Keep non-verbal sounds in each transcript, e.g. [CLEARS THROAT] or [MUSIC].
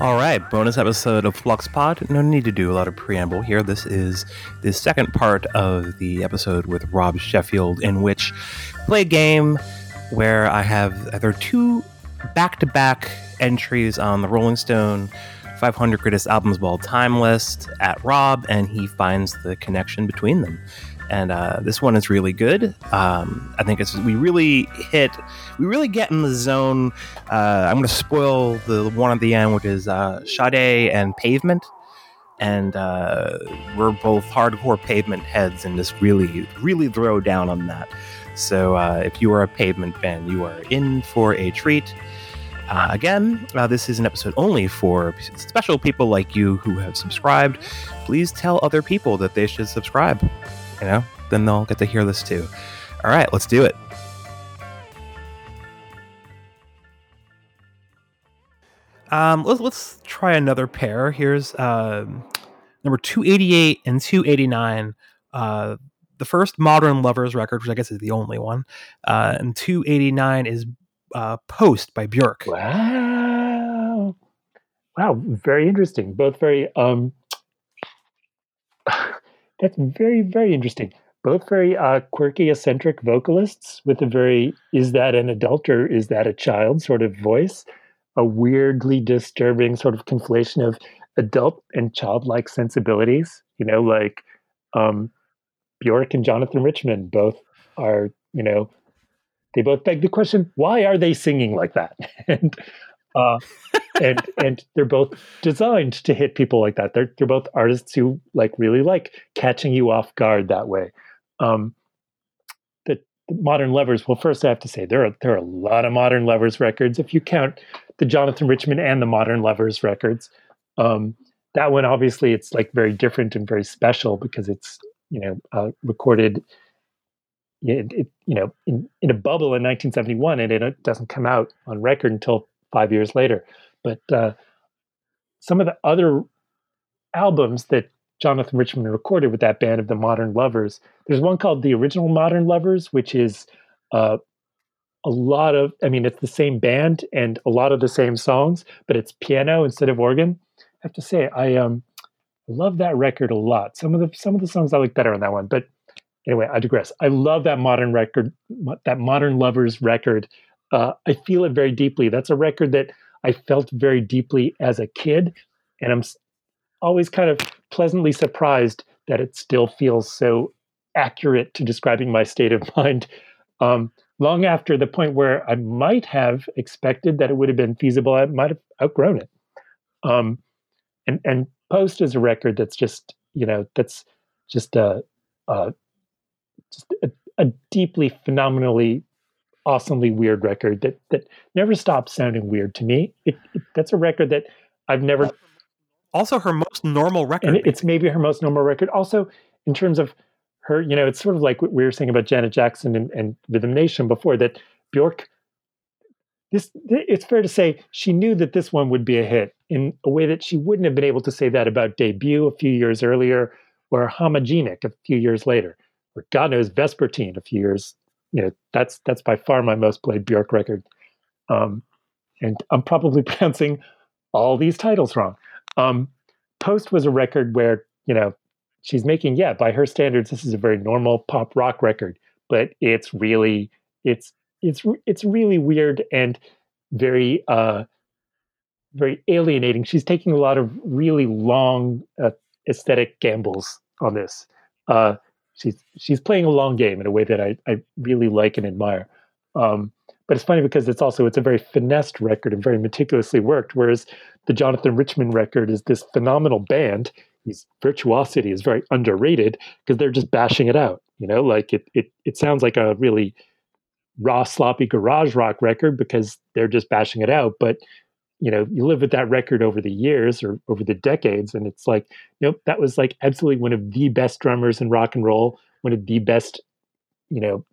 All right, bonus episode of Flux Pod. No need to do a lot of preamble here. This is the second part of the episode with Rob Sheffield, in which we play a game where I have either two back-to-back entries on the Rolling Stone 500 greatest albums of all time list at Rob, and he finds the connection between them and uh, this one is really good. Um, I think it's we really hit, we really get in the zone. Uh, I'm going to spoil the one at the end, which is uh, Sade and Pavement, and uh, we're both hardcore Pavement heads, and just really, really throw down on that. So uh, if you are a Pavement fan, you are in for a treat. Uh, again, uh, this is an episode only for special people like you who have subscribed. Please tell other people that they should subscribe you know, then they'll get to hear this too. All right, let's do it. Um, let's let's try another pair. Here's um, number two eighty eight and two eighty nine. Uh, the first Modern Lovers record, which I guess is the only one, uh, and two eighty nine is uh, Post by Bjork. Wow, wow, very interesting. Both very um, that's very, very interesting. Both very uh, quirky, eccentric vocalists with a very is that an adult or is that a child sort of voice. A weirdly disturbing sort of conflation of adult and childlike sensibilities. You know, like um, Bjork and Jonathan Richman both are, you know, they both beg the question, why are they singing like that? [LAUGHS] and uh, and and they're both designed to hit people like that. They're they're both artists who like really like catching you off guard that way. Um, the, the modern lovers. Well, first I have to say there are there are a lot of modern lovers records if you count the Jonathan Richman and the modern lovers records. Um, that one obviously it's like very different and very special because it's you know uh, recorded it, it, you know in, in a bubble in 1971 and it doesn't come out on record until five years later. But uh, some of the other albums that Jonathan Richman recorded with that band of the Modern Lovers, there's one called The Original Modern Lovers, which is uh, a lot of, I mean, it's the same band and a lot of the same songs, but it's piano instead of organ. I have to say, I um, love that record a lot. Some of the some of the songs I like better on that one, but anyway, I digress. I love that modern record, that Modern Lovers record uh, I feel it very deeply. That's a record that I felt very deeply as a kid, and I'm always kind of pleasantly surprised that it still feels so accurate to describing my state of [LAUGHS] mind. Um, long after the point where I might have expected that it would have been feasible, I might have outgrown it. Um, and and Post is a record that's just you know that's just a, a just a, a deeply phenomenally awesomely weird record that that never stops sounding weird to me. It, it, that's a record that I've never. Also, her most normal record. It's maybe her most normal record. Also, in terms of her, you know, it's sort of like what we were saying about Janet Jackson and, and Rhythm Nation before. That Bjork, this it's fair to say she knew that this one would be a hit in a way that she wouldn't have been able to say that about Debut a few years earlier, or Homogenic a few years later, or God knows Vespertine a few years you know that's that's by far my most played Bjork record. Um, and I'm probably [LAUGHS] pronouncing all these titles wrong. Um, Post was a record where you know she's making yeah by her standards this is a very normal pop rock record, but it's really it's it's it's really weird and very uh, very alienating. She's taking a lot of really long uh, aesthetic gambles on this. Uh, she's she's playing a long game in a way that I, I really like and admire. Um, but it's funny because it's also it's a very finessed record and very meticulously worked. Whereas the Jonathan Richman record is this phenomenal band. His virtuosity is very underrated because they're just bashing it out. You know, like it it it sounds like a really raw, sloppy garage rock record because they're just bashing it out. But you know, you live with that record over the years or over the decades, and it's like, nope, that was like absolutely one of the best drummers in rock and roll, one of the best, you know,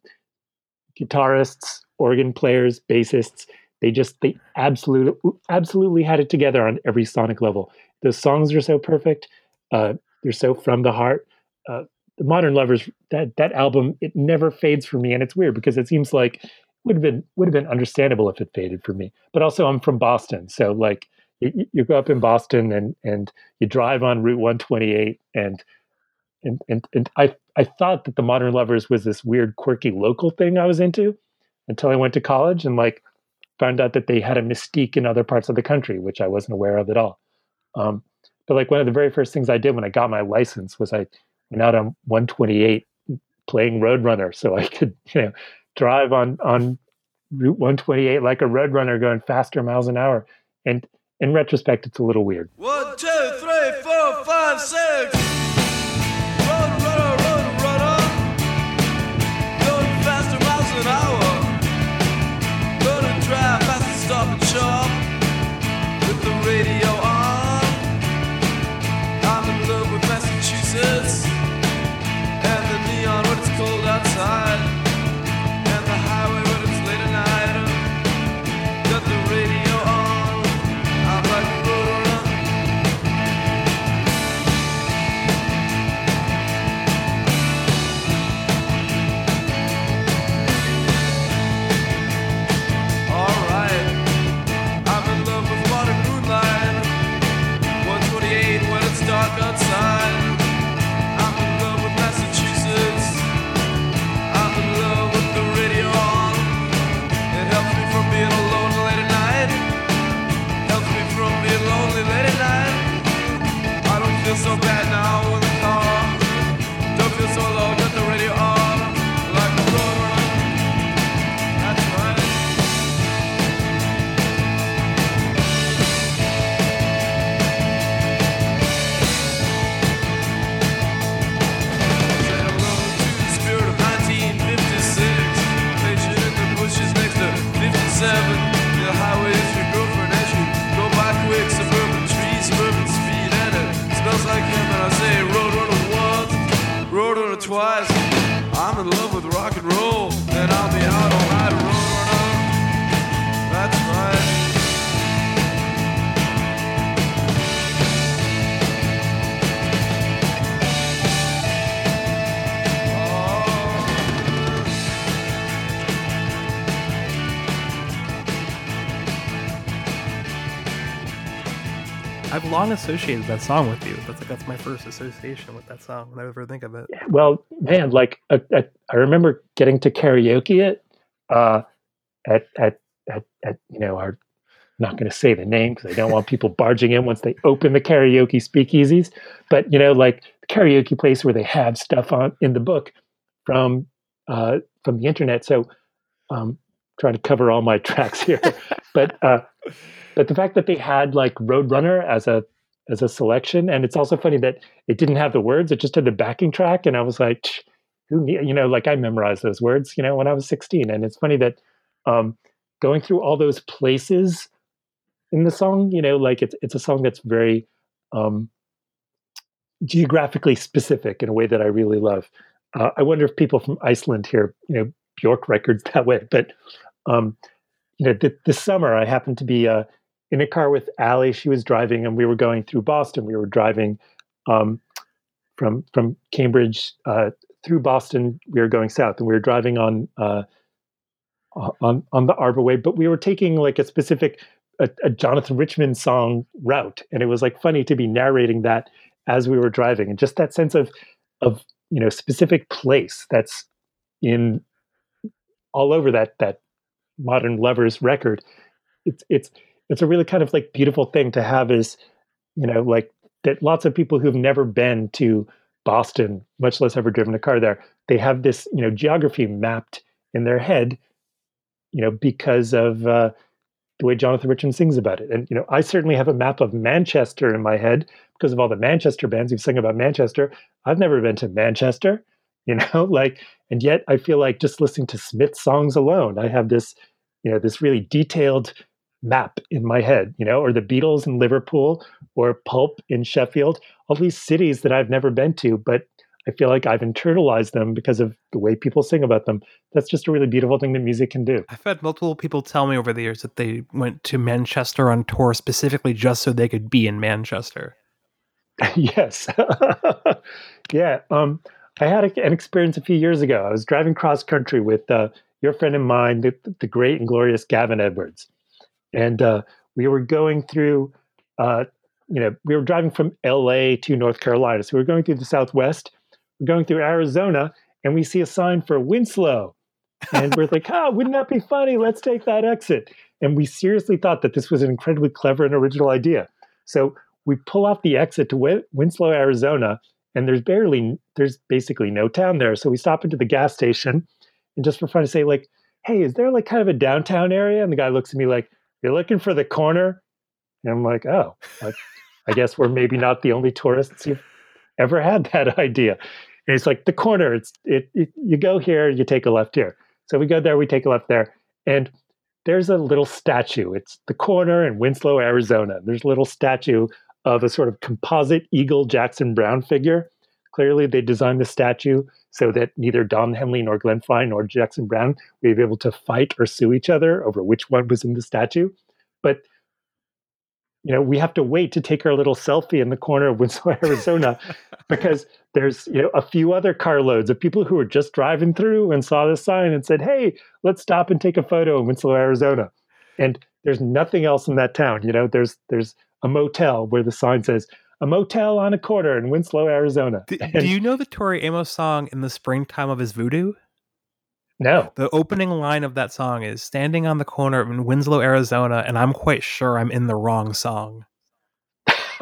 guitarists, organ players, bassists. They just they absolutely absolutely had it together on every sonic level. The songs are so perfect. Uh, they're so from the heart. Uh, the Modern Lovers that that album it never fades for me, and it's weird because it seems like would have been would have been understandable if it faded for me. But also, I'm from Boston, so like you, you go up in Boston and and you drive on Route 128 and and and, and I I thought that the Modern Lovers was this weird quirky local thing I was into until I went to college and like found out that they had a mystique in other parts of the country which I wasn't aware of at all. Um, but like one of the very first things I did when I got my license was I went out on 128 playing Roadrunner so I could [LAUGHS] you know drive on on Route 128 like a roadrunner going faster miles an hour and in retrospect, it's a little weird. One, two, three, four, five, six. Long associated that song with you. That's like that's my first association with that song when I ever think of it. Well, man, like uh, uh, I remember getting to karaoke it uh, at, at at at you know our. I'm not going to say the name because I don't want people barging in once they open the karaoke speakeasies. But you know, like the karaoke place where they have stuff on in the book from uh, from the internet. So, um, trying to cover all my tracks here, [LAUGHS] but uh, but the fact that they had like Roadrunner as a as a selection, and it's also funny that it didn't have the words; it just had the backing track, and I was like, who you know, like I memorized those words, you know, when I was 16, and it's funny that um, going through all those places in the song, you know, like it's it's a song that's very um, geographically specific in a way that I really love. Uh, I wonder if people from Iceland hear, you know, Bjork records [LAUGHS] that way. But um, you know, th- this summer I happened to be uh, in a car with Allie. She was driving, and we were going through Boston. We were driving um, from from Cambridge uh, through Boston. We were going south, and we were driving on uh, on on the Arborway. But we were taking like a specific a, a Jonathan Richman song route, and it was like funny to be narrating that as we were driving, and just that sense of of you know specific place that's in all over that that modern lovers record it's it's it's a really kind of like beautiful thing to have is you know like that lots of people who've never been to boston much less ever driven a car there they have this you know geography mapped in their head you know because of uh, the way jonathan richman sings about it. And you know i certainly have a map of manchester in my head because of all the manchester bands who've sung about manchester. I've never been to manchester you [LAUGHS] know like and yet i feel like just listening to smith songs alone i have this you know this really detailed map in my head you know or the beatles in liverpool or pulp in sheffield all these cities that i've never been to but i feel like i've internalized them because of the way people sing about them. That's just a really beautiful thing that music can do. I've had multiple people tell me over the years that they went to Manchester on tour specifically just so they could be in Manchester. [LAUGHS] yes. [LAUGHS] Yeah um i had a, an experience a few years ago. I was driving cross country with uh, your friend and mine the, the great and glorious gavin edwards and uh, we were going through uh, you know, we were driving from LA to North Carolina. So we are going through the Southwest, we're going through Arizona, and we see a sign for Winslow. And we're like, oh, wouldn't that be funny? Let's take that exit. And we seriously thought that this was an incredibly clever and original idea. So we pull off the exit to Winslow, Arizona, and there's barely, there's basically no town there. So we stop into the gas station and just for fun to say, like, hey, is there like kind of a downtown area? And the guy looks at me like, you're looking for the corner? And I'm like, oh, I guess we're maybe not the only tourists who've ever had [LAUGHS] that idea. And it's like the corner. It's it, it, You go here, you take a left here. So we go there, we take a left there, and there's a little statue. It's the corner in Winslow, Arizona. There's a little statue of a sort of composite eagle Jackson Browne figure. Clearly, they designed the statue so that neither Don Henley nor Glenn Frey nor Jackson Browne would be able to fight or sue each other over which one was in the statue. But you know, we have to wait to take our little selfie in the corner of Winslow, [LAUGHS] Arizona, [LAUGHS] because there's you know a few other carloads of people who were just driving through and saw the sign and said, "Hey, let's stop and take a photo in Winslow, Arizona." And there's nothing else in that town. You know, there's there's a motel where the sign says a motel on a corner in Winslow, Arizona. Do, [LAUGHS] do you know the Tori Amos song "In the Springtime of His Voodoo"? No. The opening line of that song is standing on the corner in Winslow, Arizona, and I'm quite sure I'm in the wrong song. [LAUGHS]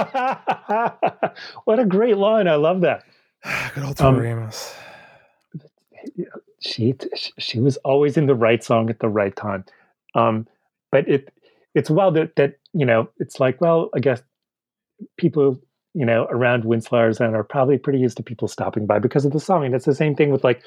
what a great line. I love that. [SIGHS] Good old Tori um, Amos. She she was always in the right song at the right time. Um, but it it's wild that that, you know, it's like, well, I guess people you know around Winslow, Arizona are probably pretty used to people stopping by because of the song. And it's the same thing with like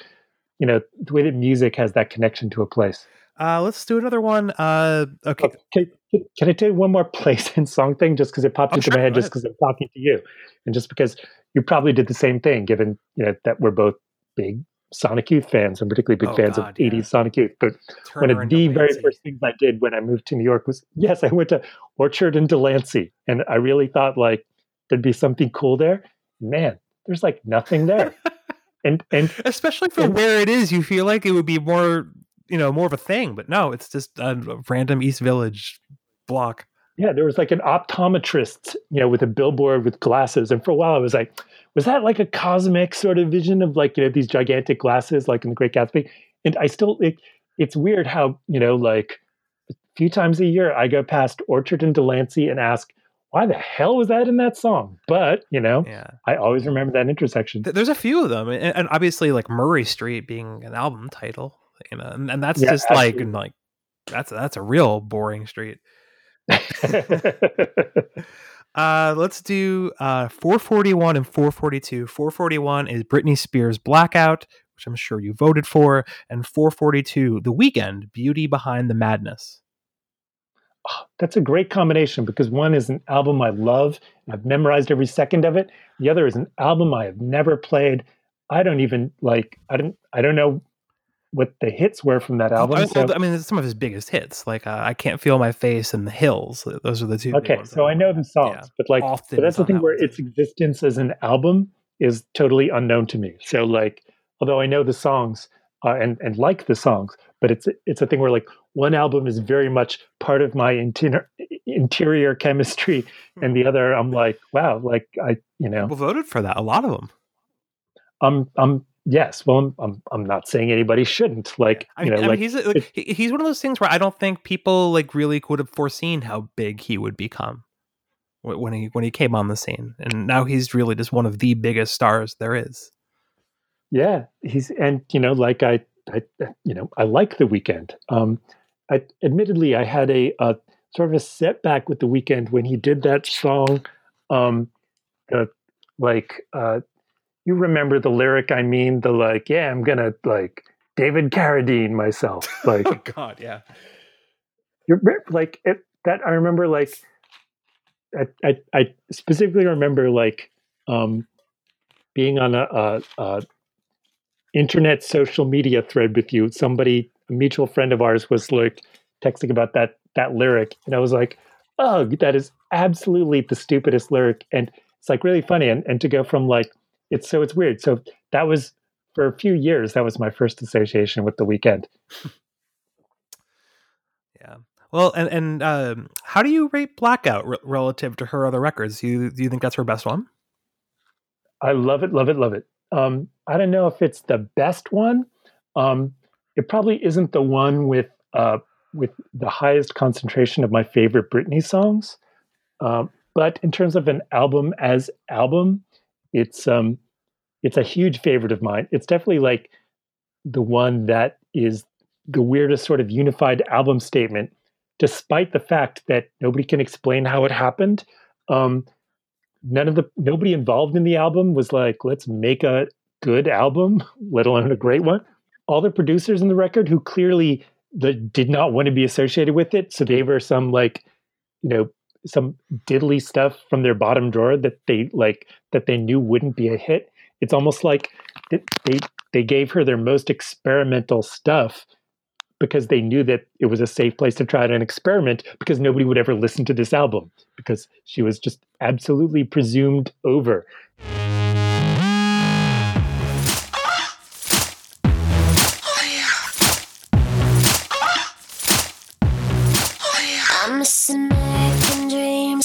you know the way that music has that connection to a place. Uh, let's do another one. Uh, okay. Oh, can, can, I tell you one more [LAUGHS] place and song thing just because it popped oh, into sure, my head just because I'm talking to you and just because you probably did the same thing given you know that we're both big Sonic Youth fans and particularly big oh, fans God, of yeah. 80s Sonic Youth. But Turner one of the very first things I did when I moved to New York was yes, I went to Orchard and Delancey and I really thought like there'd be something cool there. Man, there's like nothing there. [LAUGHS] and and especially for and, where it is, you feel like it would be more, you know, more of a thing. But no, it's just a random East Village block. Yeah, there was like an optometrist, you know, with a billboard with glasses, and for a while I was like, was that like a cosmic sort of vision of like you know these gigantic glasses, like in The Great Gatsby? And I still, it, it's weird how you know, like a few times a year I go past Orchard and Delancey and ask, why the hell was that in that song? But you know, yeah. I always remember that intersection. There's a few of them, and, and obviously like Murray Street being an album title, you know, and, and that's yeah, just absolutely. like like that's that's a real boring street. Uh, let's do uh, 441 and 442. 441 is Britney Spears Blackout, which I'm sure you voted for, and 442 The Weeknd, Beauty Behind the Madness that's a great combination because one is an album I love and I've memorized every second of it. The other is an album I have never played. I don't even like I don't I don't know what the hits were from that album. I, so. I mean, some of his biggest hits, like uh, "I Can't Feel My Face" and "The Hills." Those are the two. Okay, so I know the songs, yeah, but like, but that's the thing where its existence as an album is totally unknown to me. So like, although I know the songs uh, and and like the songs, but it's it's a thing where like one album is very much part of my interior interior chemistry hmm. and the other i'm like wow like i you know people voted for that a lot of them um um yes well i'm i'm, I'm not saying anybody shouldn't like you know I like, mean, he's like, he's one of those things where i don't think people like really could have foreseen how big he would become when he when he came on the scene and now he's really just one of the biggest stars there is yeah he's and you know like i I, you know, I like the weeknd Um, I, admittedly, I had a, a, sort of a setback with the weeknd when he did that song. Um, the like, uh, you remember the lyric? I mean, the like, yeah, I'm gonna like David Carradine myself. [LAUGHS] Like, oh God, yeah. You're like it, that. I remember like, I, I, I specifically remember like um, being on a, a, a internet social media thread with you. Somebody, a mutual friend of ours, was like texting about that that lyric, and I was like, "Oh, that is absolutely the stupidest lyric." And it's like really funny, and and to go from like it's so it's weird. So that was for a few years. That was my first association with the weeknd. yeah. Well, and and um, How do you rate Blackout re- relative to her other records? Do you do you think that's her best one? I love it, love it, love it. Um, I don't know if it's the best one. Um, it probably isn't the one with uh, with the highest concentration of my favorite Britney songs. Um, but in terms of an album as album, it's um, it's a huge favorite of mine. It's definitely like the one that is the weirdest sort of unified album statement, despite the fact that nobody can explain how it happened. Um, none of the nobody involved in the album was like, let's make a good album, [LAUGHS] let alone a great one. All the producers in the record who clearly the, did not want to be associated with it, so they were some like, you know, some diddly stuff from their bottom drawer that they like that they knew wouldn't be a hit. It's almost like they they gave her their most experimental stuff because they knew that it was a safe place to try an experiment because nobody would ever listen to this album because she was just absolutely presumed over. I'm dreams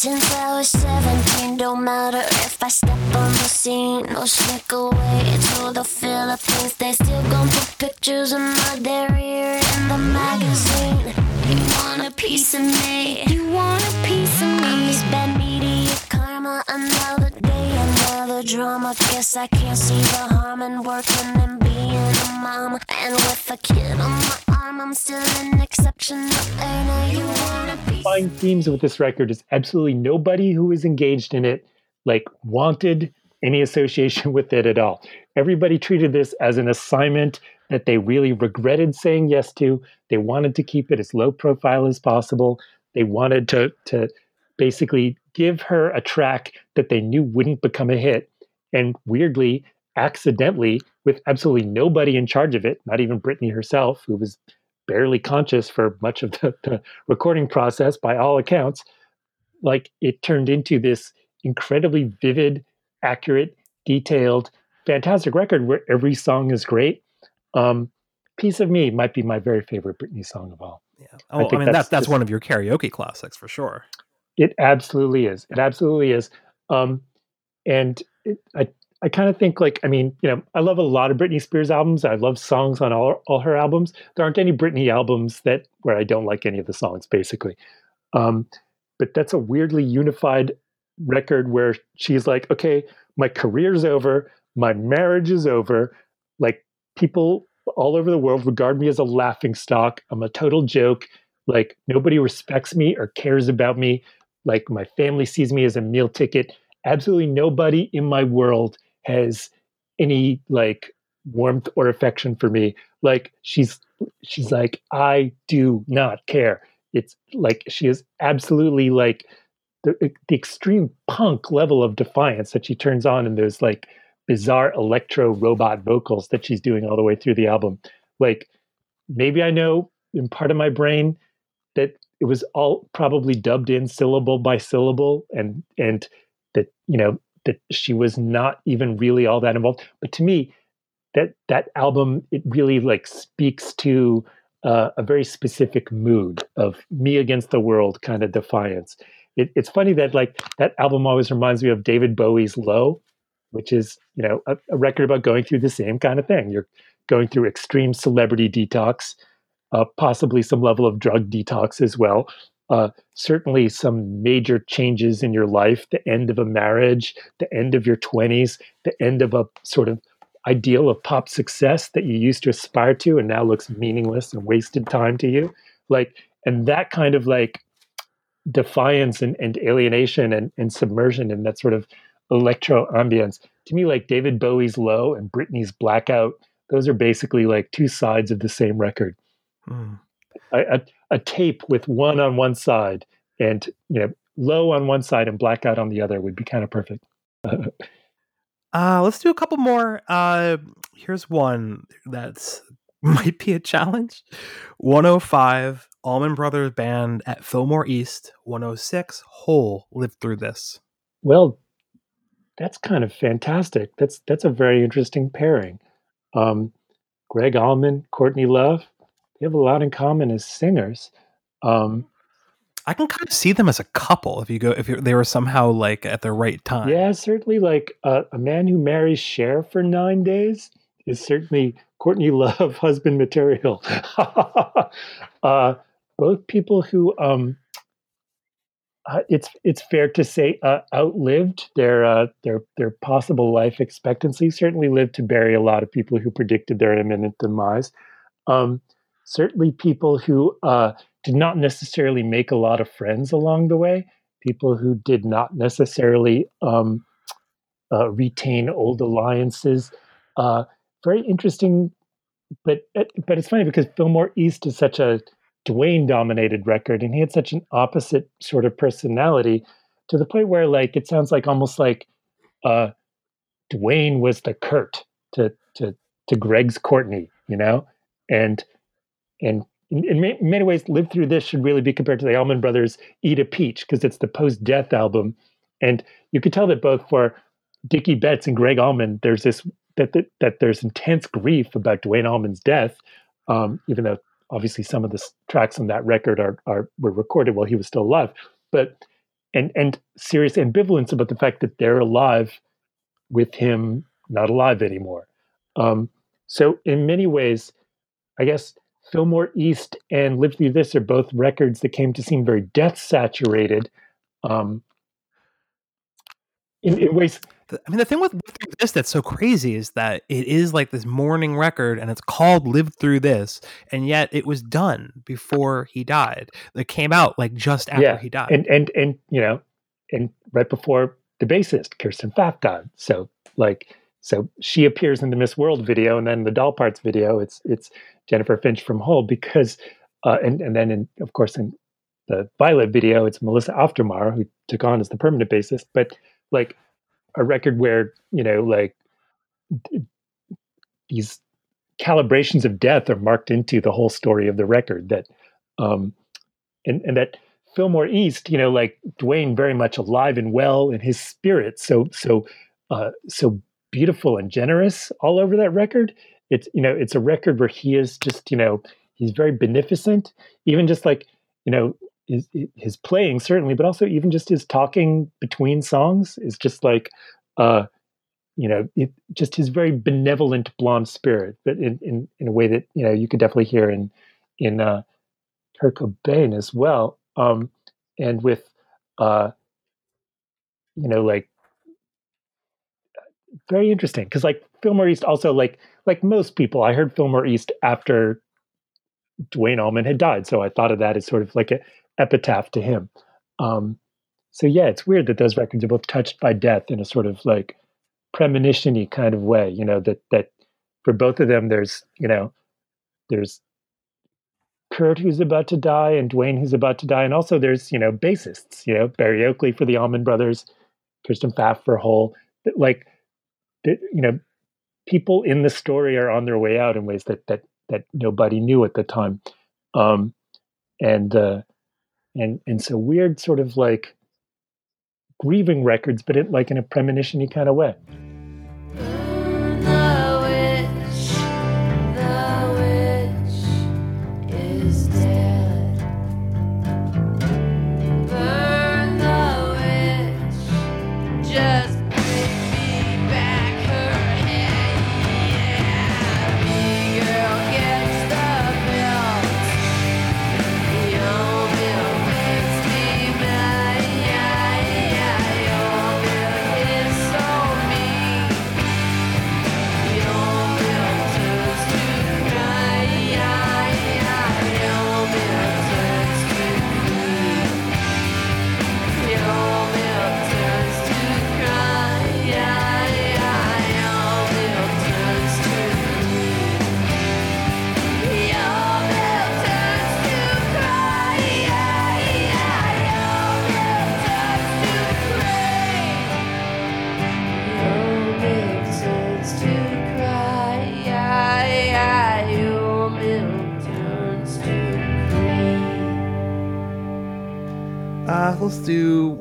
since I was 17. Don't matter if I step on the scene or sneak away to the Philippines. They still gon' put pictures of my derriere in the magazine. You want a piece of me? You want a piece of me? I'm This bad media karma, another day, another drama. Guess I can't see the harm in working and being mom. And with a kid on my arm, I'm still an piece Fine themes with this record is absolutely nobody who was engaged in it like wanted any association [LAUGHS] with it at all. Everybody treated this as an assignment that they really regretted saying yes to. They wanted to keep it as low profile as possible. They wanted to to basically give her a track that they knew wouldn't become a hit. And weirdly, accidentally, with absolutely nobody in charge of it, not even Britney herself, who was barely conscious for much of the, the recording process by all accounts, like it turned into this incredibly vivid, accurate, detailed, fantastic record where every song is great. Um, Piece of Me might be my very favorite Britney song of all. Yeah. I Oh, I, think mean that's that's that's just- one of your karaoke classics for sure. It absolutely is. It absolutely is. Um, and it, I, I kind of think like, I mean, you know, I love a lot of Britney Spears albums. I love songs on all all her albums. There aren't any Britney albums that where I don't like any of the songs, basically. Um, but that's a weirdly unified record where she's like, okay, my career's over, my marriage is over. Like people all over the world regard me as a laughing stock. I'm a total joke. Like nobody respects me or cares about me. Like my family sees me as a meal ticket. Absolutely nobody in my world has any like warmth or affection for me. Like she's she's like, I do not care. It's like she is absolutely like the, the extreme punk level of defiance that she turns on in those like bizarre electro robot vocals that she's doing all the way through the album. Like maybe I know in part of my brain that it was all probably dubbed in syllable by syllable and and that you know that she was not even really all that involved. But to me that that album it really like speaks to uh, a very specific mood of me against the world kind of defiance. It, it's funny that like that album always reminds me of david bowie's low which is you know a, a record about going through the same kind of thing. You're going through extreme celebrity detox uh, possibly some level of drug detox as well. Uh, certainly, some major changes in your life the end of a marriage, the end of your 20s, the end of a sort of ideal of pop success that you used to aspire to and now looks meaningless and wasted time to you. Like, and that kind of like defiance and, and alienation and, and submersion and that sort of electro ambience. To me, like David Bowie's Low and Britney's Blackout, those are basically like two sides of the same record Hmm. a, a, a tape with one on one side and you know low on one side and blackout on the other would be kind of perfect [LAUGHS] Uh, let's do a couple more. Uh, here's one that's [LAUGHS] might be a challenge. 105 Allman Brothers Band at Fillmore East. 106 Hole lived through this. well that's kind of fantastic that's that's a very interesting pairing um, gregg allman courtney love they have a lot in common as singers um, I can kind of see them as a couple if you go if you're, they were somehow like at the right time. Yeah, certainly. Like uh, a man who marries Cher for nine days is certainly Courtney [LAUGHS] Love husband material. [LAUGHS] uh, both people who um, uh, it's it's fair to say uh, outlived their uh, their their possible life expectancy. Certainly lived to bury a lot of people who predicted their imminent demise. Um, certainly, people who uh, did not necessarily make a lot of friends along the way. People who did not necessarily um, uh, retain old alliances. Uh, very interesting, but but it's funny because Fillmore East is such a Duane dominated record, and he had such an opposite sort of personality to the point where like it sounds like almost like uh, Duane was the Kurt to to to Gregg's Courtney, you know, and and in, in many ways, "Live Through This" should really be compared to the Allman Brothers' "Eat a Peach" because it's the post-death album, and you could tell that both for Dickey Betts and Gregg Allman, there's this that that, that there's intense grief about Duane Allman's death, um, even though obviously some of the tracks on that record are, are were recorded while he was still alive. But and and serious ambivalence about the fact that they're alive with him not alive anymore. Um, so in many ways i guess fillmore east and live through this are both records that came to seem very death saturated um, in, in ways I mean, the thing with this that's so crazy is that it is like this mourning record, and it's called "Live Through This," and yet it was done before he died. It came out like just after yeah. he died, and and and you know, and right before the bassist Kristen Pfaff died. So like, so she appears in the Miss World video, and then the Doll Parts video. It's it's Jennifer Finch from Hole because, uh, and and then in, of course in the Violet video, it's Melissa Maur who took on as the permanent bassist, but like a record where you know like d- these calibrations of death are marked into the whole story of the record that um and and that Fillmore East, you know, like Duane very much alive and well in his spirit, so so uh, so beautiful and generous all over that record. It's you know, it's a record where he is just you know he's very beneficent, even just like you know his, his playing certainly, but also even just his talking between songs is just like, uh, you know, it, just his very benevolent blonde spirit, but in, in, in a way that you know you could definitely hear in in uh, Kurt Cobain as well, um, and with uh, you know like very interesting because like Fillmore East also like like most people, I heard Fillmore East after Duane Allman had died, so I thought of that as sort of like an epitaph to him. Um, so yeah, it's weird that those records are both touched by death in a sort of like premonition-y kind of way. You know that that for both of them, there's you know there's Kurt who's about to die and Duane who's about to die, and also there's you know bassists. You know Berry Oakley for the Allman Brothers, Kristen Pfaff for Hole. Like you know, people in the story are on their way out in ways that that that nobody knew at the time. Um, and uh, and and so weird sort of like grieving records but it like in a premonition-y kind of way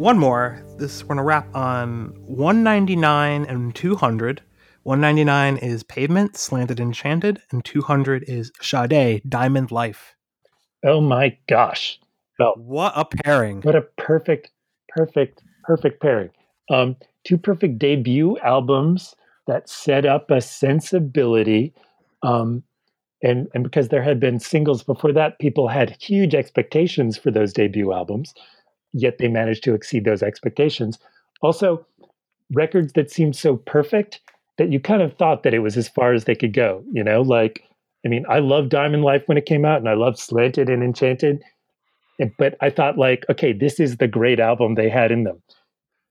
one more. This we're gonna wrap on 199 and 200. 199 is Pavement, Slanted Enchanted, and 200 is Sade, Diamond Life. Oh my gosh. Well, What a pairing. what a perfect, perfect, perfect pairing. Um, two perfect debut albums that set up a sensibility. Um, and, and because there had been singles before that, people had huge expectations for those debut albums, yet they managed to exceed those expectations. Also, records that seemed so perfect that you kind of thought that it was as far as they could go. You know, like, I mean, I love Diamond Life when it came out, and I loved Slanted and Enchanted. But I thought, like, okay, this is the great album they had in them.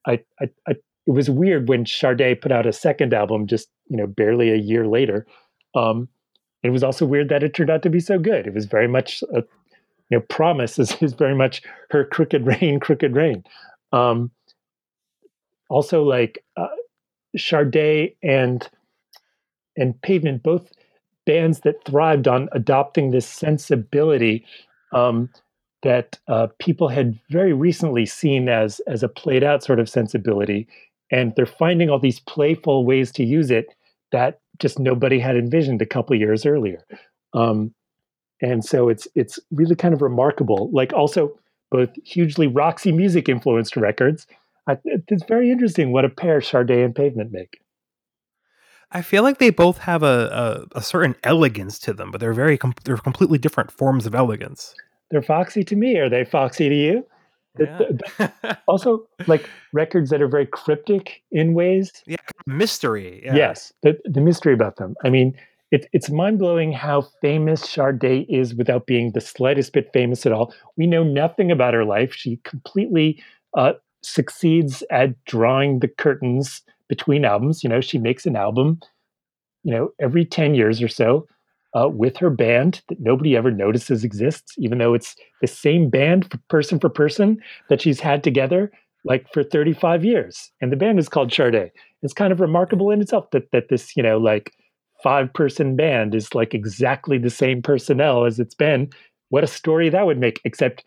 I, I, I it was weird when Sade put out a second album just you know barely a year later. Um, it was also weird that it turned out to be so good. It was very much a you know promise is, is very much her crooked [LAUGHS] rain, crooked rain. Um, also, like uh, Sade and and Pavement, both bands that thrived on adopting this sensibility um, that uh, people had very recently seen as as a played out sort of sensibility, and they're finding all these playful ways to use it that just nobody had envisioned a couple years earlier. Um, and so it's it's really kind of remarkable. Like also both hugely Roxy music influenced records. I, it's very interesting what a pair Sade and Pavement make. I feel like they both have a, a, a certain elegance to them, but they're very com- they're completely different forms of elegance. They're foxy to me. Are they foxy to you? The- also, like records that are very cryptic in ways. [LAUGHS] yeah, mystery. Yeah. Yes, the, the mystery about them. I mean, it, it's mind blowing how famous Sade is without being the slightest bit famous at all. We know nothing about her life. She completely uh, succeeds at drawing the curtains between albums. You know, she makes an album, you know, every 10 years or so uh, with her band that nobody ever notices exists, even though it's the same band for person for person that she's had together like for 35 years. And the band is called Sade. It's kind of remarkable in itself that, that this, you know, like five person band is like exactly the same personnel as it's been. What a story that would make, except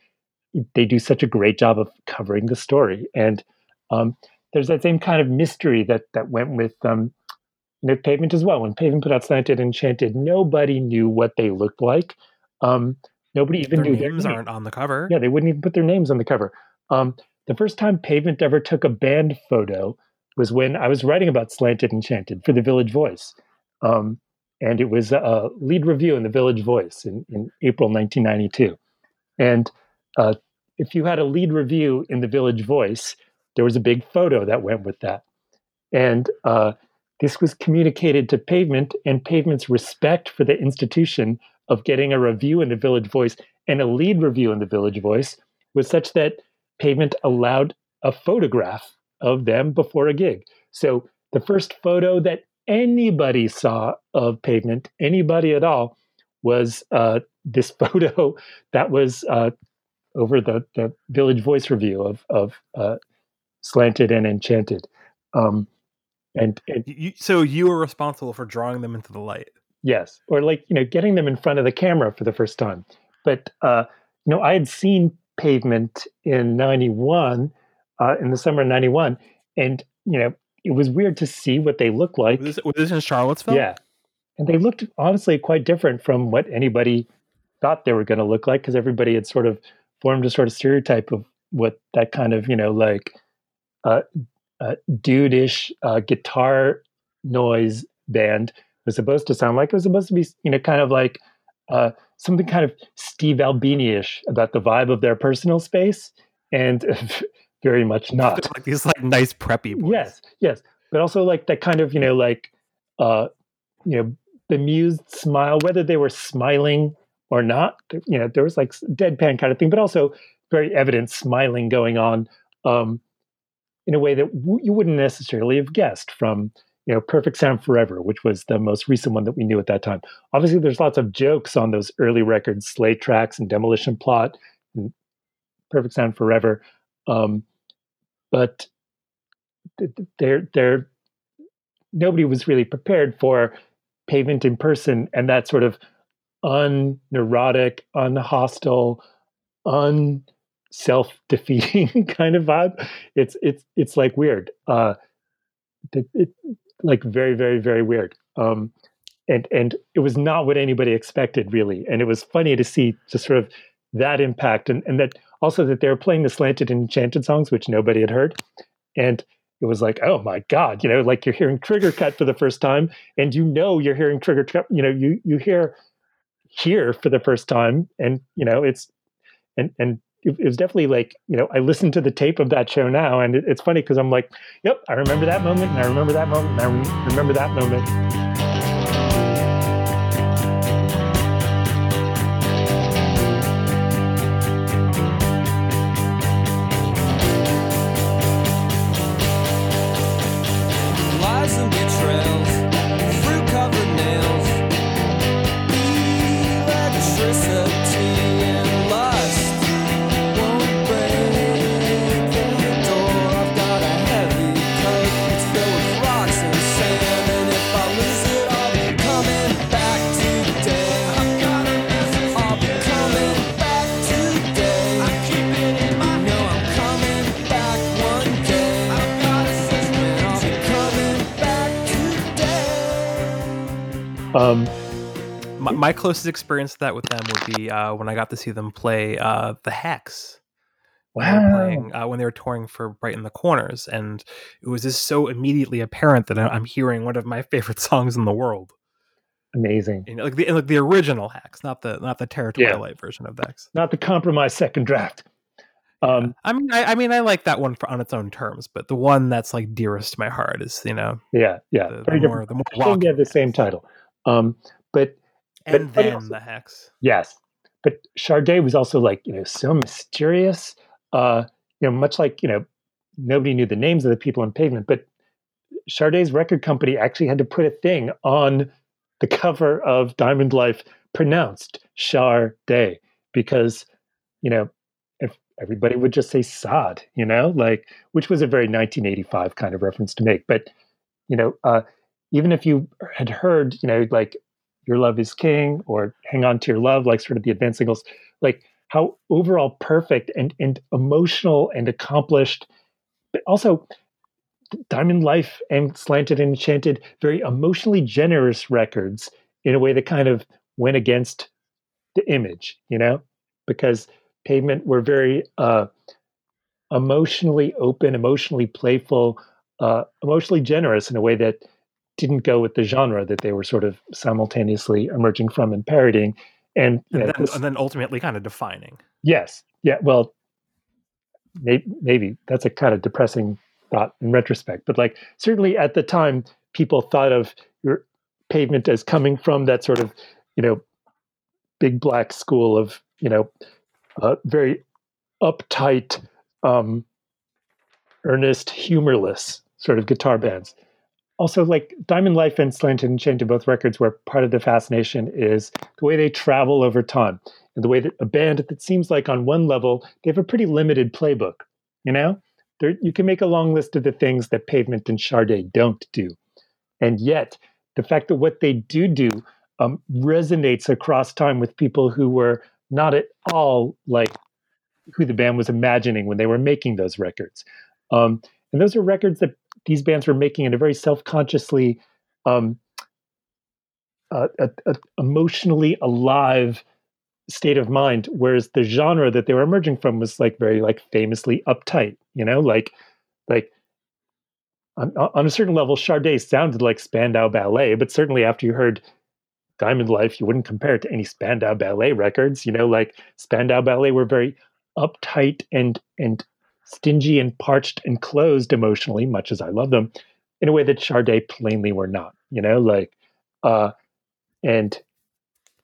they do such a great job of covering the story. And um, there's that same kind of mystery that that went with um, know, Pavement as well. When Pavement put out Slanted and Enchanted, nobody knew what they looked like. Um, nobody even Their knew names their name. aren't on the cover. Yeah, they wouldn't even put their names on the cover. Um, the first time Pavement ever took a band photo was when I was writing about Slanted Enchanted for the Village Voice. Um, and it was a lead review in the Village Voice in, in April 1992. And uh, if you had a lead review in the Village Voice, there was a big photo that went with that. And uh, this was communicated to Pavement, and Pavement's respect for the institution of getting a review in the Village Voice and a lead review in the Village Voice was such that Pavement allowed a photograph of them before a gig. So the first photo that anybody saw of Pavement, anybody at all, was uh, this [LAUGHS] photo that was uh, over the, the Village Voice review of, of uh, Slanted and Enchanted. Um, and, and You, so you were responsible for drawing them into the light. Yes, or like you know, getting them in front of the camera for the first time. But uh, you know, I had seen Pavement in '91, uh, in the summer of '91, and you know, it was weird to see what they looked like. Was this, was this in Charlottesville? Yeah, and they looked honestly quite different from what anybody thought they were going to look like because everybody had sort of formed a sort of stereotype of what that kind of you know like uh, uh, dude-ish uh, guitar noise band was supposed to sound like. It was supposed to be you know kind of like uh, something kind of Steve Albini-ish about the vibe of their personal space, and [LAUGHS] very much not. like these like nice preppy boys. Yes, yes, but also like that kind of you know like uh, you know bemused smile, whether they were smiling or not. You know, there was like deadpan kind of thing, but also very evident smiling going on um, in a way that w- you wouldn't necessarily have guessed from you know Perfect Sound Forever, which was the most recent one that we knew at that time. Obviously, there's lots of jokes on those early records, Slay Tracks and Demolition Plot, and Perfect Sound Forever. Um, but th- th- they're they're nobody was really prepared for pavement in person and that sort of unneurotic, unhostile, un self-defeating [LAUGHS] kind of vibe. It's it's it's like weird. Uh it, it like very, very, very weird. Um and and it was not what anybody expected really. And it was funny to see just sort of that impact, and and that also that they were playing the slanted and enchanted songs, which nobody had heard, and it was like, oh my god, you know, like you're hearing Trigger Cut for the first time, and you know you're hearing Trigger Cut, you know, you you hear here for the first time, and you know it's and and it, was definitely like you know I listened to the tape of that show now, and it, it's funny because I'm like, yep, I remember that moment, and I remember that moment, and I rem- remember that moment. Um, My, my closest experience to that with them would be uh, when I got to see them play uh, the Hexx. When they Wow. playing uh, when they were touring for Brighten the Corners, and it was just so immediately apparent that I'm hearing one of my [LAUGHS] favorite songs in the world. amazing. Know, like the like the original Hexx, not the not the Territorial Yeah. Version of Hexx. Not the compromise second draft. Um, I mean, I, I mean, I like that one for on its own terms, but the one that's like dearest to my heart is you know yeah, yeah, the, the more the more rock they have the same title. Um, but and but then also- the Hexx. Yes, but Sade was also like you know so mysterious. Uh, you know, much like you know nobody knew the names of the people on Pavement, but Sade's record company actually had to put a thing on the cover of Diamond Life pronounced Chardet because you know if everybody would just say Sod, you know, like which was a very 1985 kind of reference to make, but you know, uh, even if you had heard, you know, like your love is king or hang on to your love like sort of the advanced singles like how overall perfect and and emotional and accomplished but also diamond life and slanted and enchanted very emotionally generous records in a way that kind of went against the image you know? Because pavement were very uh emotionally open emotionally playful uh emotionally generous in a way that didn't go with the genre that they were sort of simultaneously emerging from and parodying. And, And know, then, this- and then ultimately kind of defining. yes, yeah, well, maybe, maybe that's a kind of depressing thought in retrospect, but like certainly at the time, people thought of your pavement as coming from that sort of, you know, big black school of, you know, uh, very uptight, um, earnest, humorless sort of guitar bands also like Diamond Life and Slanted and Enchanted, both records where part of the fascination is the way they travel over time and the way that a band that seems like on one level they have a pretty limited playbook. You know, there you can make a long list of the things that Pavement and Sade don't do, and yet the fact that what they do do um, resonates across time with people who were not at all like who the band was imagining when they were making those records. Um, and those are records that these bands were making in a very self-consciously um, uh, a, a emotionally alive state of mind whereas the genre that they were emerging from was like very like famously uptight you know? Like like on, on a certain level Sade sounded like Spandau Ballet but certainly after you heard Diamond Life you wouldn't compare it to any Spandau Ballet records you know? Like Spandau Ballet were very uptight and and stingy and parched and closed emotionally, much as I love them, in a way that Sade plainly were not. You know, like, uh, and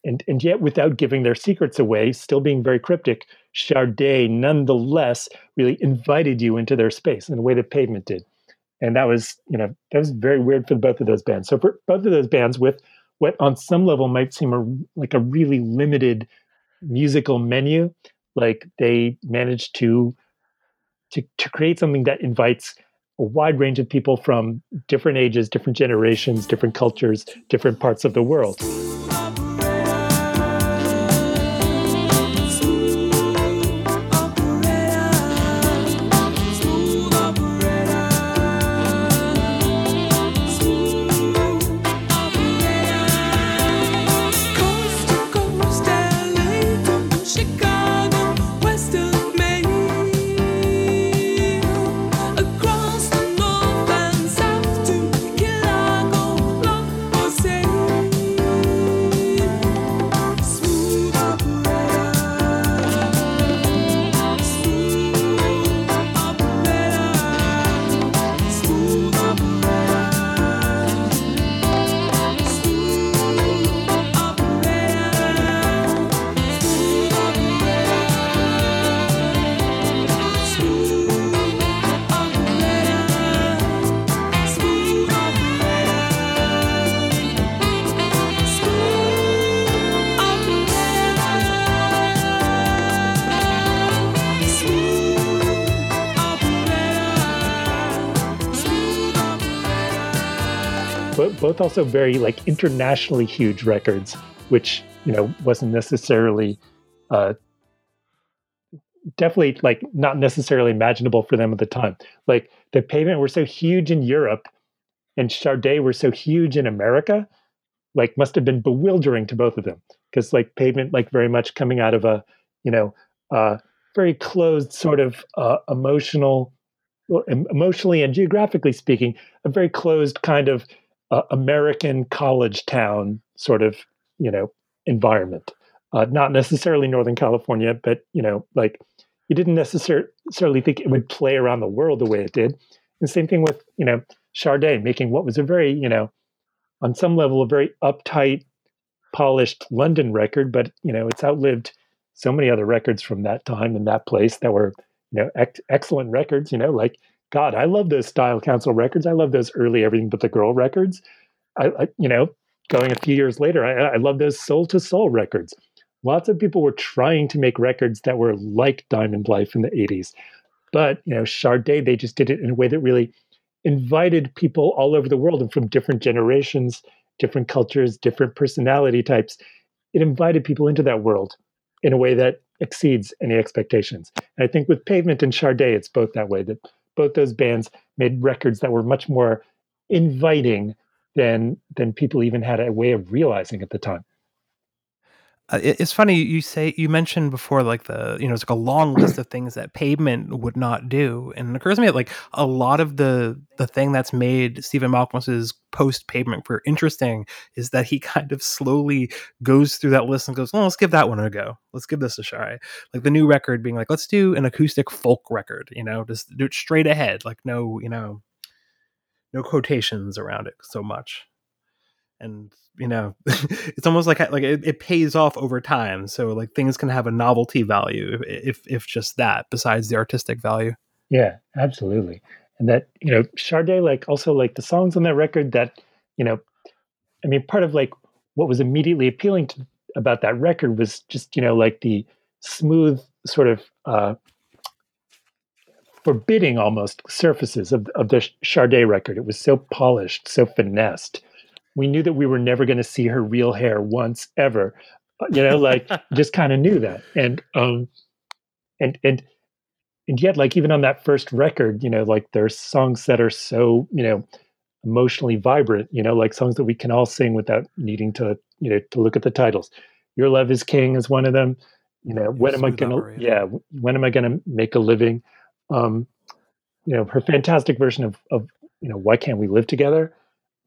and and yet without giving their secrets away, still being very cryptic, Sade nonetheless really invited you into their space in a way that Pavement did, and that was you know that was very weird for both of those bands. So for both of those bands, with what on some level might seem a, like a really limited musical menu, like they managed to to, to create something that invites a wide range of people from different ages, different generations, different cultures, different parts of the world. Both, both also very like internationally huge records, which you know wasn't necessarily uh, definitely like not necessarily imaginable for them at the time. Like the Pavement were so huge in Europe, and Sade were so huge in America. Like must have been bewildering to both of them because like Pavement like very much coming out of a you know uh, very closed sort of uh, emotional emotionally and geographically speaking, a very closed kind of uh, American college town sort of, you know, environment. Uh, not necessarily Northern California, but you know, like you didn't necessarily think it would play around the world the way it did. And same thing with you know Sade making what was a very you know, on some level a very uptight, polished London record, but you know it's outlived so many other records from that time and that place that were you know ex- excellent records. You know, like God, I love those Style Council records. I love those early Everything But the Girl records. I, I you know, going a few years later, I, I love those Soul II Soul records. Lots of people were trying to make records that were like Diamond Life in the 80s. But, you know, Sade, they just did it in a way that really invited people all over the world and from different generations, different cultures, different personality types. It invited people into that world in a way that exceeds any expectations. And I think with Pavement and Sade, it's both that way that both those bands made records that were much more inviting than than people even had a way of realizing at the time. Uh, it's funny you say you mentioned before like the you know it's like a long [CLEARS THROAT] list of things that pavement would not do and it occurs to me that like a lot of the the thing that's made stephen malkmus's post pavement career interesting is that he [LAUGHS] kind of slowly goes through that list and goes well let's give that one a go. Let's give this a try like the new record being like let's do an acoustic folk record you know just do it straight ahead like no you know no quotations around it so much and you know [LAUGHS] it's almost like like it, it, pays off over time so like things can have a novelty value if, if just that besides the artistic value. Yeah absolutely and that you know Sade like also like the songs on that record that you know I mean part of like what was immediately appealing to about that record was just you know like the smooth sort of uh forbidding almost surfaces of, of the Sade record. It was so polished so finessed we knew that we were never going to see her real hair once ever uh, you know like [LAUGHS] just kind of knew that. And um and and and yet like even on that first record you know like there's songs that are so you know emotionally vibrant you know like songs that we can all sing without needing to you know to look at the titles. Your love is king is one of them. You know when am i gonna operator. yeah when am i gonna make a living? Um you know her fantastic version of of you know why can't we live together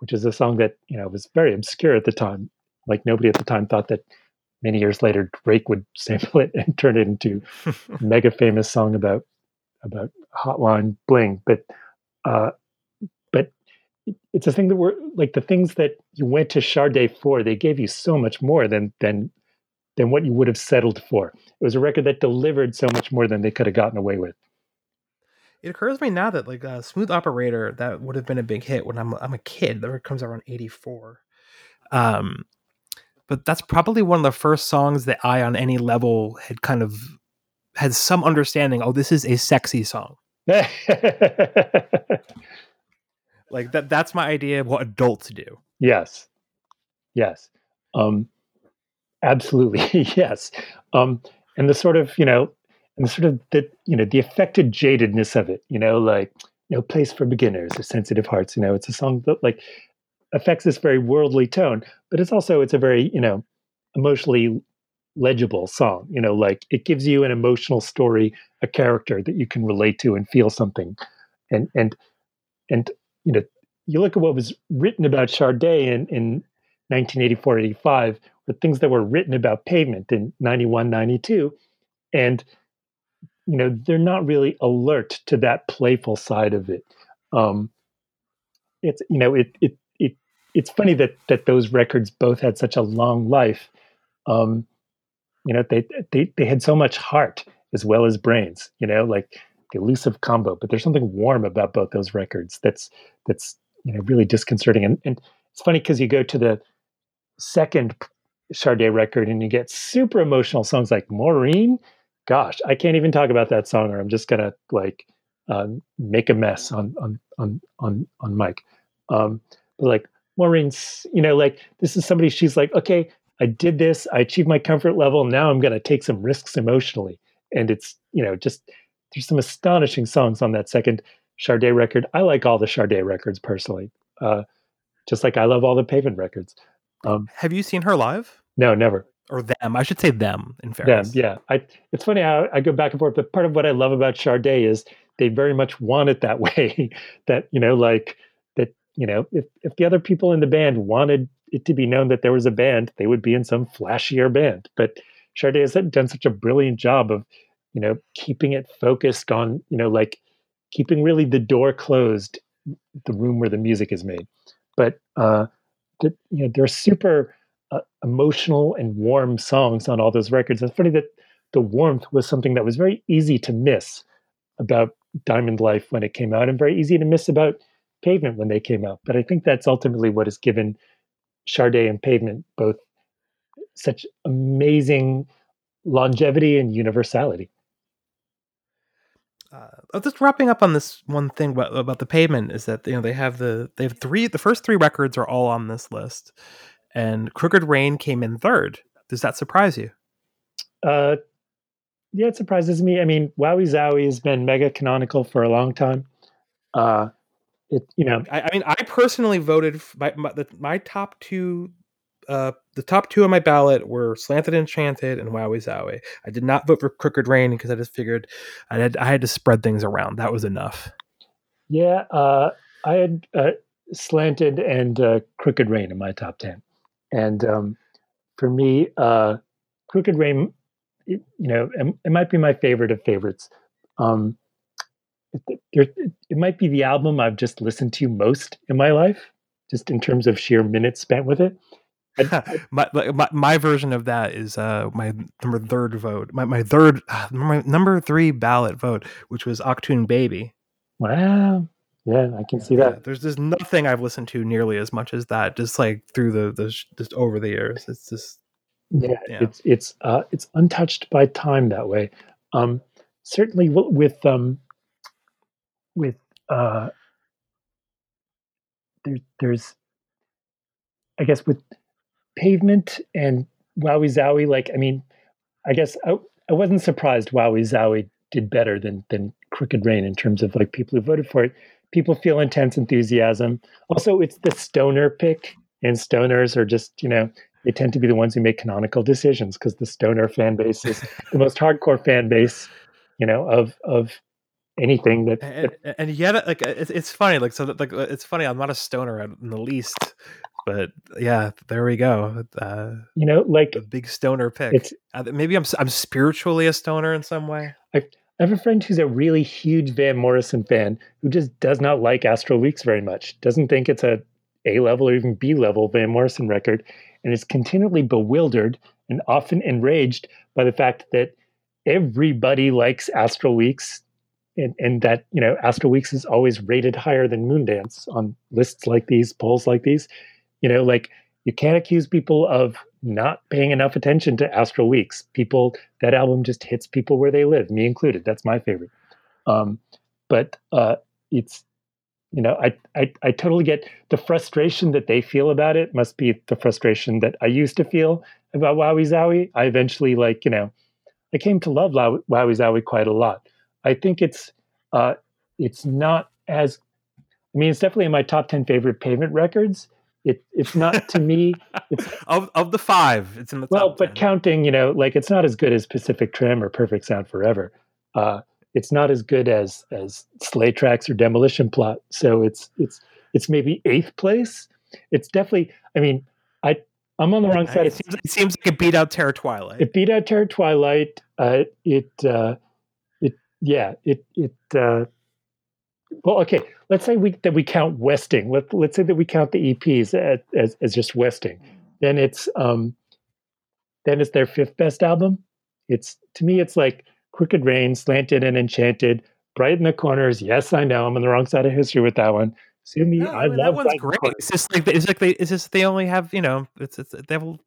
which is a song that you know was very obscure at the time. Like nobody at the time thought that many years later Drake would [LAUGHS] sample it and turn it into [LAUGHS] a mega famous song about about hotline bling. But uh, but it's a thing that were like the things that you went to Sade for. They gave you so much more than than than what you would have settled for. It was a record that delivered so much more than they could have gotten away with it occurs to me now that like a uh, smooth operator that would have been a big hit when I'm I'm a kid. That comes around '84. Um, but that's probably one of the first songs that I, on any level, had kind of had some understanding. Oh, this is a sexy song. [LAUGHS] like that. That's my idea of what adults do. Yes, yes, um, absolutely, [LAUGHS] yes. Um, and the sort of you know and sort of the you know the affected jadedness of it you know like no place for beginners or sensitive hearts you know it's a song that like affects this very worldly tone but it's also it's a very you know emotionally legible song you know like it gives you an emotional story a character that you can relate to and feel something. And and and you know you look at what was written about Sade in, in 1984 85 or things that were written about pavement in 91 92 and you know they're not really alert to that playful side of it um it's you know it it it it's funny that that those records both had such a long life um you know they they they had so much heart as well as brains you know like the elusive combo but there's something warm about both those records that's that's you know really disconcerting and and it's funny because you go to the second Sade record and you get super emotional songs like Maureen gosh, I can't even talk about that song, or I'm just gonna like um, make a mess on on on on on Mike. Um, but like Maureen's, you know, like this is somebody she's like, okay, I did this, I achieved my comfort level. Now I'm to take some risks emotionally. And it's, you know, just there's some astonishing songs on that second Sade record. I like all the Sade records personally, uh, just like I love all the Pavement records. Um, Have you seen her live? no, never. Or them? I should say them, in Them, fairness. yeah. I, it's funny how I go back and forth, but part of what I love about Sade is they very much want it that [LAUGHS] way. that you know, like that, you know, if if the other people in the band wanted it to be known that there was a band, they would be in some flashier band. But Sade has done such a brilliant job of, you know, keeping it focused on, you know, like keeping really the door closed, the room where the music is made. But uh, the, you know, they're super uh, emotional and warm songs on all those records. It's funny that the warmth was something that was very easy to miss about Diamond Life when it came out, and very easy to miss about Pavement when they came out. But I think that's ultimately what has given Sade and Pavement both such amazing longevity and universality. uh, just wrapping up on this one thing about, about the pavement is that you know they have the they have three the first three records are all on this list and crooked rain came in third. Does that surprise you? Uh, yeah, it surprises me. I mean, Wowee Zowee has been mega canonical for a long time. Uh, it, you know, i, I mean i personally voted my, my, the, my top two uh the top two on my ballot were slanted enchanted and wowee zowee. I did not vote for crooked rain because i just figured i had i had to spread things around. That was enough. Yeah, uh, I had uh, slanted and uh, crooked rain in my top ten, and um, for me, uh, crooked rain, it, you know, it, it might be my favorite of favorites. Um, it, it might be the album I've just listened to most in my life, just in terms of sheer minutes spent with it. [LAUGHS] my, my my version of that is uh my number third vote my, my third uh, my number three ballot vote which was Achtung Baby Wow, yeah, I can see Yeah, that. there's just nothing i've listened to nearly as much as that just like through the the just over the years it's just Yeah, Yeah. it's it's uh, it's untouched by time that way. Um, certainly with um, with uh, there, there's, I guess with pavement and Wowee Zowee, like I mean, I guess I, I wasn't surprised Wowee Zowee did better than than Crooked Rain in terms of like people who voted for it. People feel intense enthusiasm. Also, it's the stoner pick, and stoners are just you know they tend to be the ones who make canonical decisions because the stoner fan base is the most hardcore fan base, you know, of of anything that, and, that and- and yet like it's, it's funny like so that, like uh, it's funny i'm not a stoner in the least but yeah there we go uh you know like a big stoner pick it's uh, maybe i'm i'm spiritually a stoner in some way I have a friend who's a really huge Van Morrison fan who just does not like Astral Weeks very much. Doesn't think it's a A level or even B level Van Morrison record, and is continually bewildered and often enraged by the fact that everybody likes Astral Weeks, and, and that you know Astral Weeks is always rated higher than Moondance on lists like these, polls like these. You know, like you can't accuse people of not paying enough attention to Astral Weeks. People that album just hits people where they live, me included. That's my favorite. Um, but uh, it's you know, I, I I totally get the frustration that they feel about it. Must be the frustration that I used to feel about Wowee Zowee. I eventually like you know, I came to love Wowee Zowee quite a lot. I think it's uh, it's not as I mean, it's definitely in my top ten favorite pavement records. It it's not to me. It's [LAUGHS] of of the five it's in the top. well, but 10. counting, you know, like it's not as good as Pacific Trim or Perfect Sound Forever. Uh, it's not as good as as Slay Tracks or Demolition Plot. So it's it's it's maybe eighth place. It's definitely. I mean, I I'm on the wrong side. it, seems, it seems like it beat out terror twilight It beat out Terror Twilight. Uh, it uh, it yeah it it. Uh, well, okay. Let's say we that we count Westing. Let let's say that we count the EPs as as, as just Westing. Then it's um, then it's their fifth best album. It's to me, it's like Crooked Rain, Slanted and Enchanted, Brighten the Corners. Yes, I know I'm on the wrong side of history with that one. Sue me, No, I, mean, that love one's Bright great Corners. it's just like it's like they it's just they only have you know it's, it's they have a,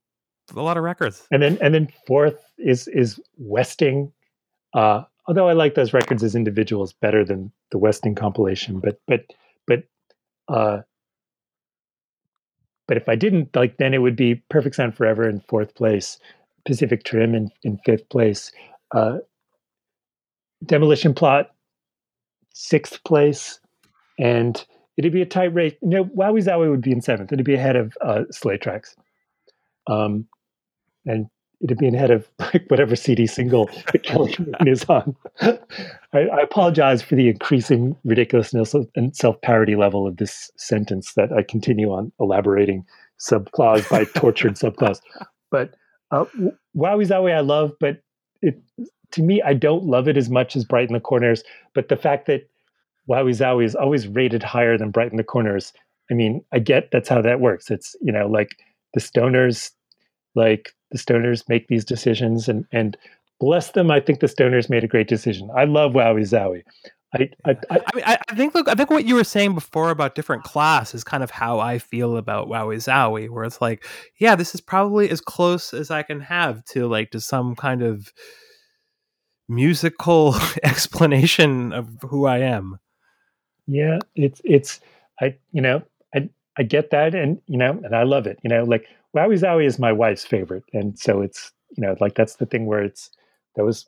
a lot of records and then and then fourth is is Westing. Uh, although I like those records as individuals better than the Westing compilation, but but but uh, but if I didn't, like then it would be Perfect Sound Forever in fourth place, Pacific Trim in, in fifth place, uh, Demolition Plot sixth place, and it'd be a tight race. Know, Wowee Zowee would be in seventh. It'd be ahead of uh, Slay Tracks, um, and it'd be ahead of [LAUGHS] like whatever CD single [LAUGHS] that Kelly Green is on. I, I apologize for the increasing ridiculousness and self parody level of this sentence that I continue on elaborating subclause by [LAUGHS] tortured subclause. But uh, Wowee Zowee I love, but it to me I don't love it as much as Brighten the Corners. But the fact that Wowee Zowee is always rated higher than Brighten the Corners, I mean, I get that's how that works. It's you know like the stoners, like the stoners make these decisions, and and bless them. I think the stoners made a great decision. I love Wowee Zowee. I, I, I, I mean, I, I think look, I think what you were saying before about different class is kind of how I feel about Wowee Zowee, where it's like, yeah, this is probably as close as I can have to like to some kind of musical [LAUGHS] explanation of who I am. Yeah, it's it's I you know I get that and you know and I love it. You know, like Wowee Zowee is my wife's favorite, and so it's you know like that's the thing where it's that was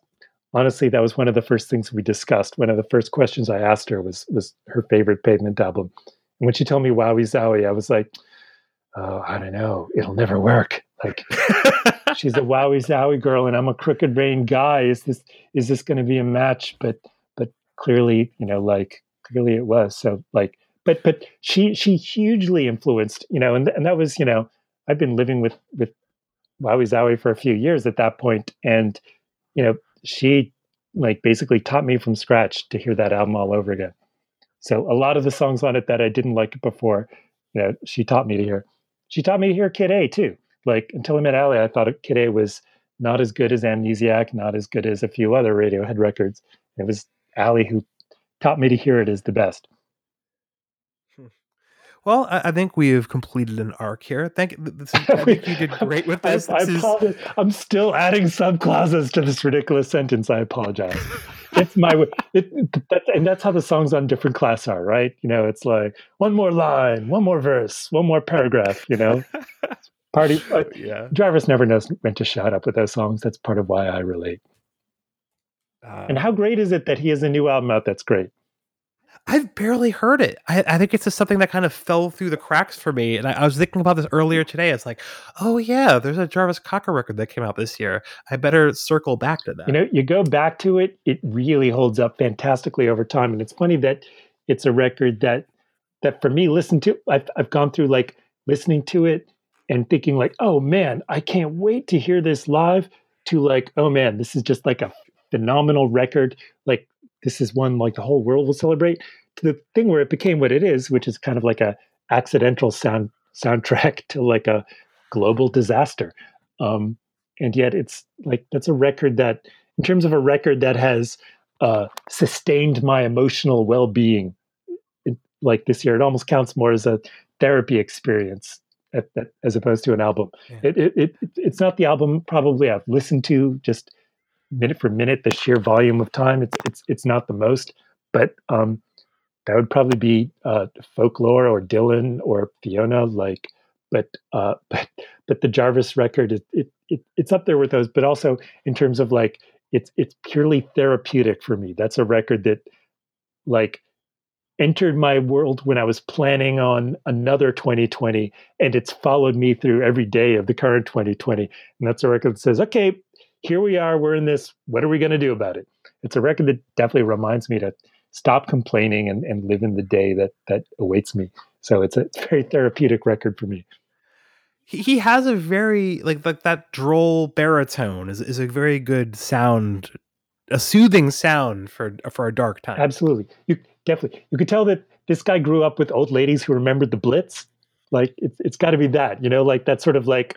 honestly that was one of the first things we discussed. One of the first questions I asked her was was her favorite Pavement album, and when she told me Wowee Zowee, I was like, oh, I don't know, it'll never work. Like she's a [LAUGHS] Wowee Zowee girl, and I'm a Crooked Rain guy. Is this is this going to be a match? But but clearly, you know, like clearly it was. So like, but but she she hugely influenced, you know, and and that was you know I've been living with with Wowee Zowee for a few years at that point, and you know she like basically taught me from scratch to hear that album all over again. So a lot of the songs on it that I didn't like before, you know, she taught me to hear. She taught me to hear Kid A too. Like until I met Ali, I thought Kid A was not as good as Amnesiac, not as good as a few other Radiohead records. It was Ali who taught me to hear it as the best. Well, I, think we have completed an arc here. Thank you. I [LAUGHS] think you did great with this. I, this I is... I'm still adding subclauses to this ridiculous sentence. I apologize. it's my way. [LAUGHS] It, that, and that's how the songs on different class are, right? You know, it's like one more line, one more verse, one more paragraph. You know, [LAUGHS] party. Uh, yeah. Jarvis never knows when to shut up with those songs. That's part of why I relate. Uh, and how great is it that he has a new album out that's great? I've barely heard it. I, I, think it's just something that kind of fell through the cracks for me. And I, I, was thinking about this earlier mm-hmm. today. It's like, oh yeah, there's a Jarvis Cocker record that came out this year. I better circle back to that. You know, you go back to it, it really holds up fantastically over time. And it's funny that it's a record that that for me, listen to. I've I've gone through like listening to it and thinking like, oh man, I can't wait to hear this live. To like, oh man, this is just like a phenomenal record. Like this is one like the whole world will celebrate to the thing where it became what it is which is kind of like a accidental sound soundtrack [LAUGHS] to like a global disaster um, and yet it's like that's a record that in terms of a record that has uh, sustained my emotional well-being it, like this year it almost counts more as a therapy experience at, at, as opposed to an album yeah. it, it, it, it's not the album probably i've listened to just minute for minute, the sheer volume of time, it's it's it's not the most, but um, that would probably be uh, folklore or Dylan or Fiona. Like, but uh, [LAUGHS] but but the Jarvis record, it, it it it's up there with those. But also in terms of like, it's it's purely therapeutic for me. That's a record that like entered my world when I was planning on another 2020, and it's followed me through every day of the current 2020. And that's a record that says, okay, here we are, we're in this. What are we going to do about it? It's a record that definitely reminds me to stop complaining and, and live in the day that that awaits me. So it's a, very therapeutic record for me. He has a very like like that droll baritone is is a very good sound, a soothing sound for for a dark time. Absolutely, you definitely you could tell that this guy grew up with old ladies who remembered the Blitz. Like it's it's got to be that you know like that sort of like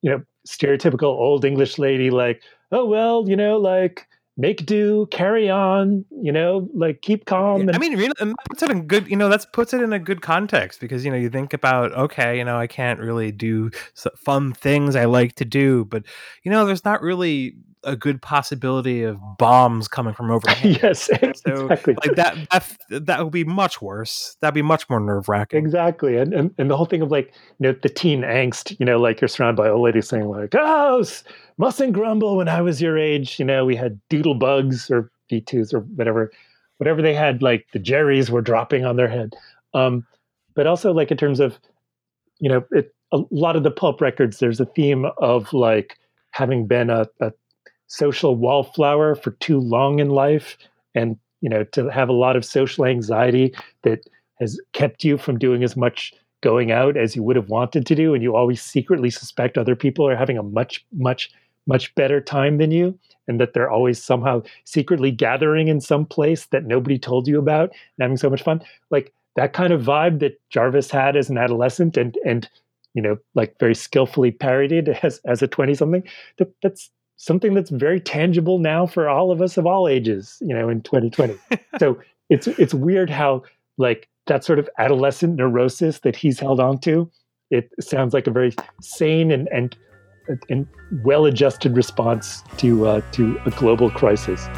you know stereotypical old English lady, like, oh, well, you know, like, make do, carry on, you know, like keep calm. And- I mean, really, and that puts it in good, you know, that's puts it in a good context because you know you think about okay, you know, I can't really do fun things I like to do, but you know, there's not really a good possibility of bombs coming from overhead. [LAUGHS] yes, [LAUGHS] So exactly. like that that that would be much worse. That'd be much more nerve wracking. Exactly, and, and and the whole thing of like you know the teen angst, you know, like you're surrounded by old ladies saying like, "Oh, mustn't grumble." When I was your age, you know, we had doodle bugs or V twos or whatever, whatever they had. Like the Jerrys were dropping on their head, um, but also like in terms of, you know, it, a lot of the pulp records. There's a theme of like having been a, a social wallflower for too long in life, and you know, to have a lot of social anxiety that has kept you from doing as much going out as you would have wanted to do and you always secretly suspect other people are having a much much much better time than you and that they're always somehow secretly gathering in some place that nobody told you about and having so much fun? Like that kind of vibe that Jarvis had as an adolescent and and you know like very skillfully parodied [LAUGHS] as as a 20 something that that's something that's very tangible now for all of us of all ages you know in 2020 [LAUGHS] so it's it's weird how like that sort of adolescent neurosis that he's held on to it sounds like a very sane and and, and well adjusted response to uh, to a global crisis